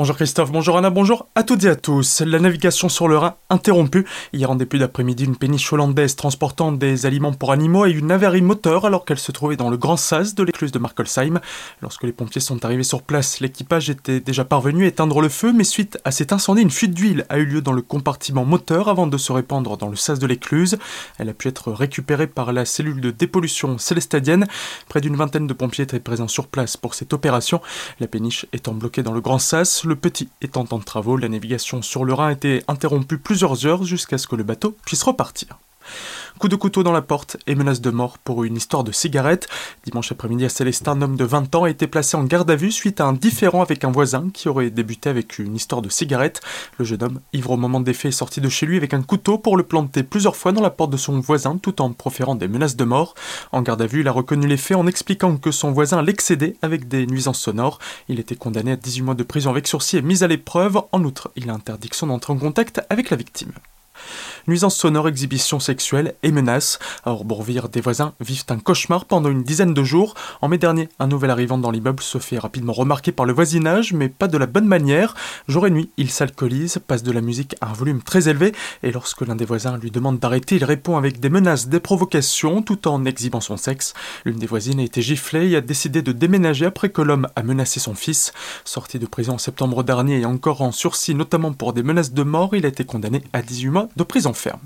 Bonjour Christophe, bonjour Anna, bonjour à toutes et à tous. La navigation sur le Rhin interrompue. Hier en début d'après-midi, une péniche hollandaise transportant des aliments pour animaux eu une avarie moteur alors qu'elle se trouvait dans le grand sas de l'écluse de Markolsheim. Lorsque les pompiers sont arrivés sur place, l'équipage était déjà parvenu à éteindre le feu, mais suite à cet incendie, une fuite d'huile a eu lieu dans le compartiment moteur avant de se répandre dans le sas de l'écluse. Elle a pu être récupérée par la cellule de dépollution célestadienne. Près d'une vingtaine de pompiers étaient présents sur place pour cette opération. La péniche étant bloquée dans le grand sas, le petit étant en travaux, la navigation sur le Rhin a été interrompue plusieurs heures jusqu'à ce que le bateau puisse repartir. Coup de couteau dans la porte et menace de mort pour une histoire de cigarette. Dimanche après-midi à Célestin, un homme de 20 ans a été placé en garde à vue suite à un différend avec un voisin qui aurait débuté avec une histoire de cigarette. Le jeune homme, ivre au moment des faits, est sorti de chez lui avec un couteau pour le planter plusieurs fois dans la porte de son voisin tout en proférant des menaces de mort. En garde à vue, il a reconnu les faits en expliquant que son voisin l'excédait avec des nuisances sonores. Il était condamné à 18 mois de prison avec sursis et mis à l'épreuve. En outre, il a interdiction d'entrer en contact avec la victime. Nuisances sonores, exhibitions sexuelles et menaces. À Orbourvire, des voisins vivent un cauchemar pendant une dizaine de jours. En mai dernier, un nouvel arrivant dans l'immeuble se fait rapidement remarquer par le voisinage, mais pas de la bonne manière. Jour et nuit, il s'alcoolise, passe de la musique à un volume très élevé, et lorsque l'un des voisins lui demande d'arrêter, il répond avec des menaces, des provocations, tout en exhibant son sexe. L'une des voisines a été giflée et a décidé de déménager après que l'homme a menacé son fils. Sorti de prison en septembre dernier et encore en sursis, notamment pour des menaces de mort, il a été condamné à 18 mois de prison ferme.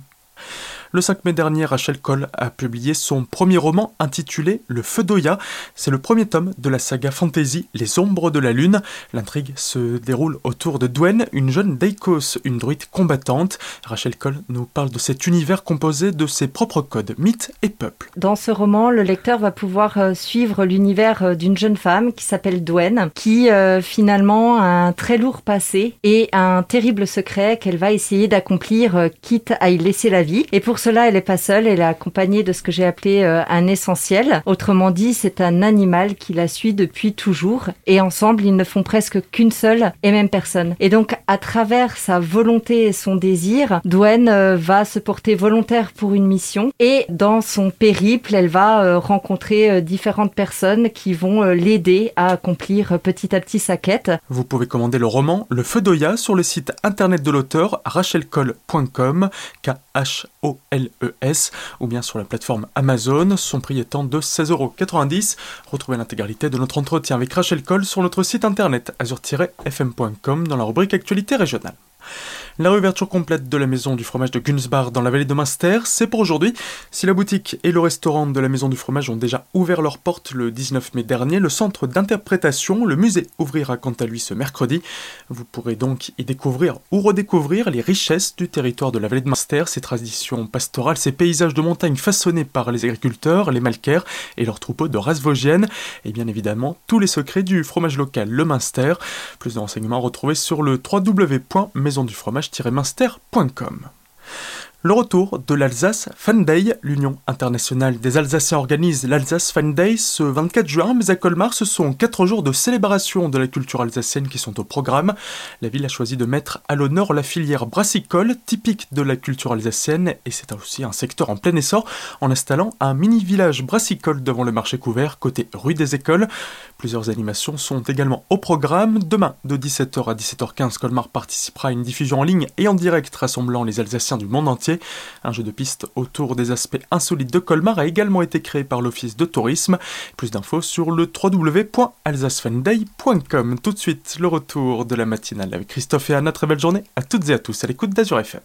Le 5 mai dernier, Rachel Cole a publié son premier roman intitulé Le Feu d'Oya. C'est le premier tome de la saga fantasy Les Ombres de la Lune. L'intrigue se déroule autour de Dwen, une jeune Daikos, une druide combattante. Rachel Cole nous parle de cet univers composé de ses propres codes, mythes et peuples. Dans ce roman, le lecteur va pouvoir euh, suivre l'univers euh, d'une jeune femme qui s'appelle Dwen, qui euh, finalement a un très lourd passé et un terrible secret qu'elle va essayer d'accomplir, quitte à y laisser la vie. Cela, elle n'est pas seule, elle est accompagnée de ce que j'ai appelé euh, un essentiel. Autrement dit, c'est un animal qui la suit depuis toujours et ensemble, ils ne font presque qu'une seule et même personne. Et donc, à travers sa volonté et son désir, Dwen euh, va se porter volontaire pour une mission et dans son périple, elle va euh, rencontrer différentes personnes qui vont l'aider à accomplir petit à petit sa quête. Vous pouvez commander le roman Le Feu d'Oya sur le site internet de l'auteur rachelcole.com k h o LES ou bien sur la plateforme Amazon, son prix étant de 16,90€. Retrouvez l'intégralité de notre entretien avec Rachel Cole sur notre site internet azur-fm.com dans la rubrique Actualité régionale. La réouverture complète de la maison du fromage de Gunsbar dans la vallée de Munster, c'est pour aujourd'hui. Si la boutique et le restaurant de la maison du fromage ont déjà ouvert leurs portes le 19 mai dernier, le centre d'interprétation, le musée, ouvrira quant à lui ce mercredi. Vous pourrez donc y découvrir ou redécouvrir les richesses du territoire de la vallée de Munster, ses traditions pastorales, ses paysages de montagne façonnés par les agriculteurs, les malcaires et leurs troupeaux de races vosgiennes, et bien évidemment tous les secrets du fromage local, le Munster. Plus de renseignements retrouvés sur le www.maisondufromage minstercom le retour de l'Alsace Fan Day, l'Union internationale des Alsaciens organise l'Alsace Fan Day ce 24 juin, mais à Colmar, ce sont 4 jours de célébration de la culture alsacienne qui sont au programme. La ville a choisi de mettre à l'honneur la filière brassicole, typique de la culture alsacienne, et c'est aussi un secteur en plein essor, en installant un mini-village brassicole devant le marché couvert, côté rue des Écoles. Plusieurs animations sont également au programme. Demain, de 17h à 17h15, Colmar participera à une diffusion en ligne et en direct rassemblant les Alsaciens du monde entier. Un jeu de piste autour des aspects insolites de Colmar a également été créé par l'Office de tourisme. Plus d'infos sur le www.alsacefanday.com. Tout de suite, le retour de la matinale avec Christophe et Anna. Très belle journée à toutes et à tous à l'écoute d'Azur FM.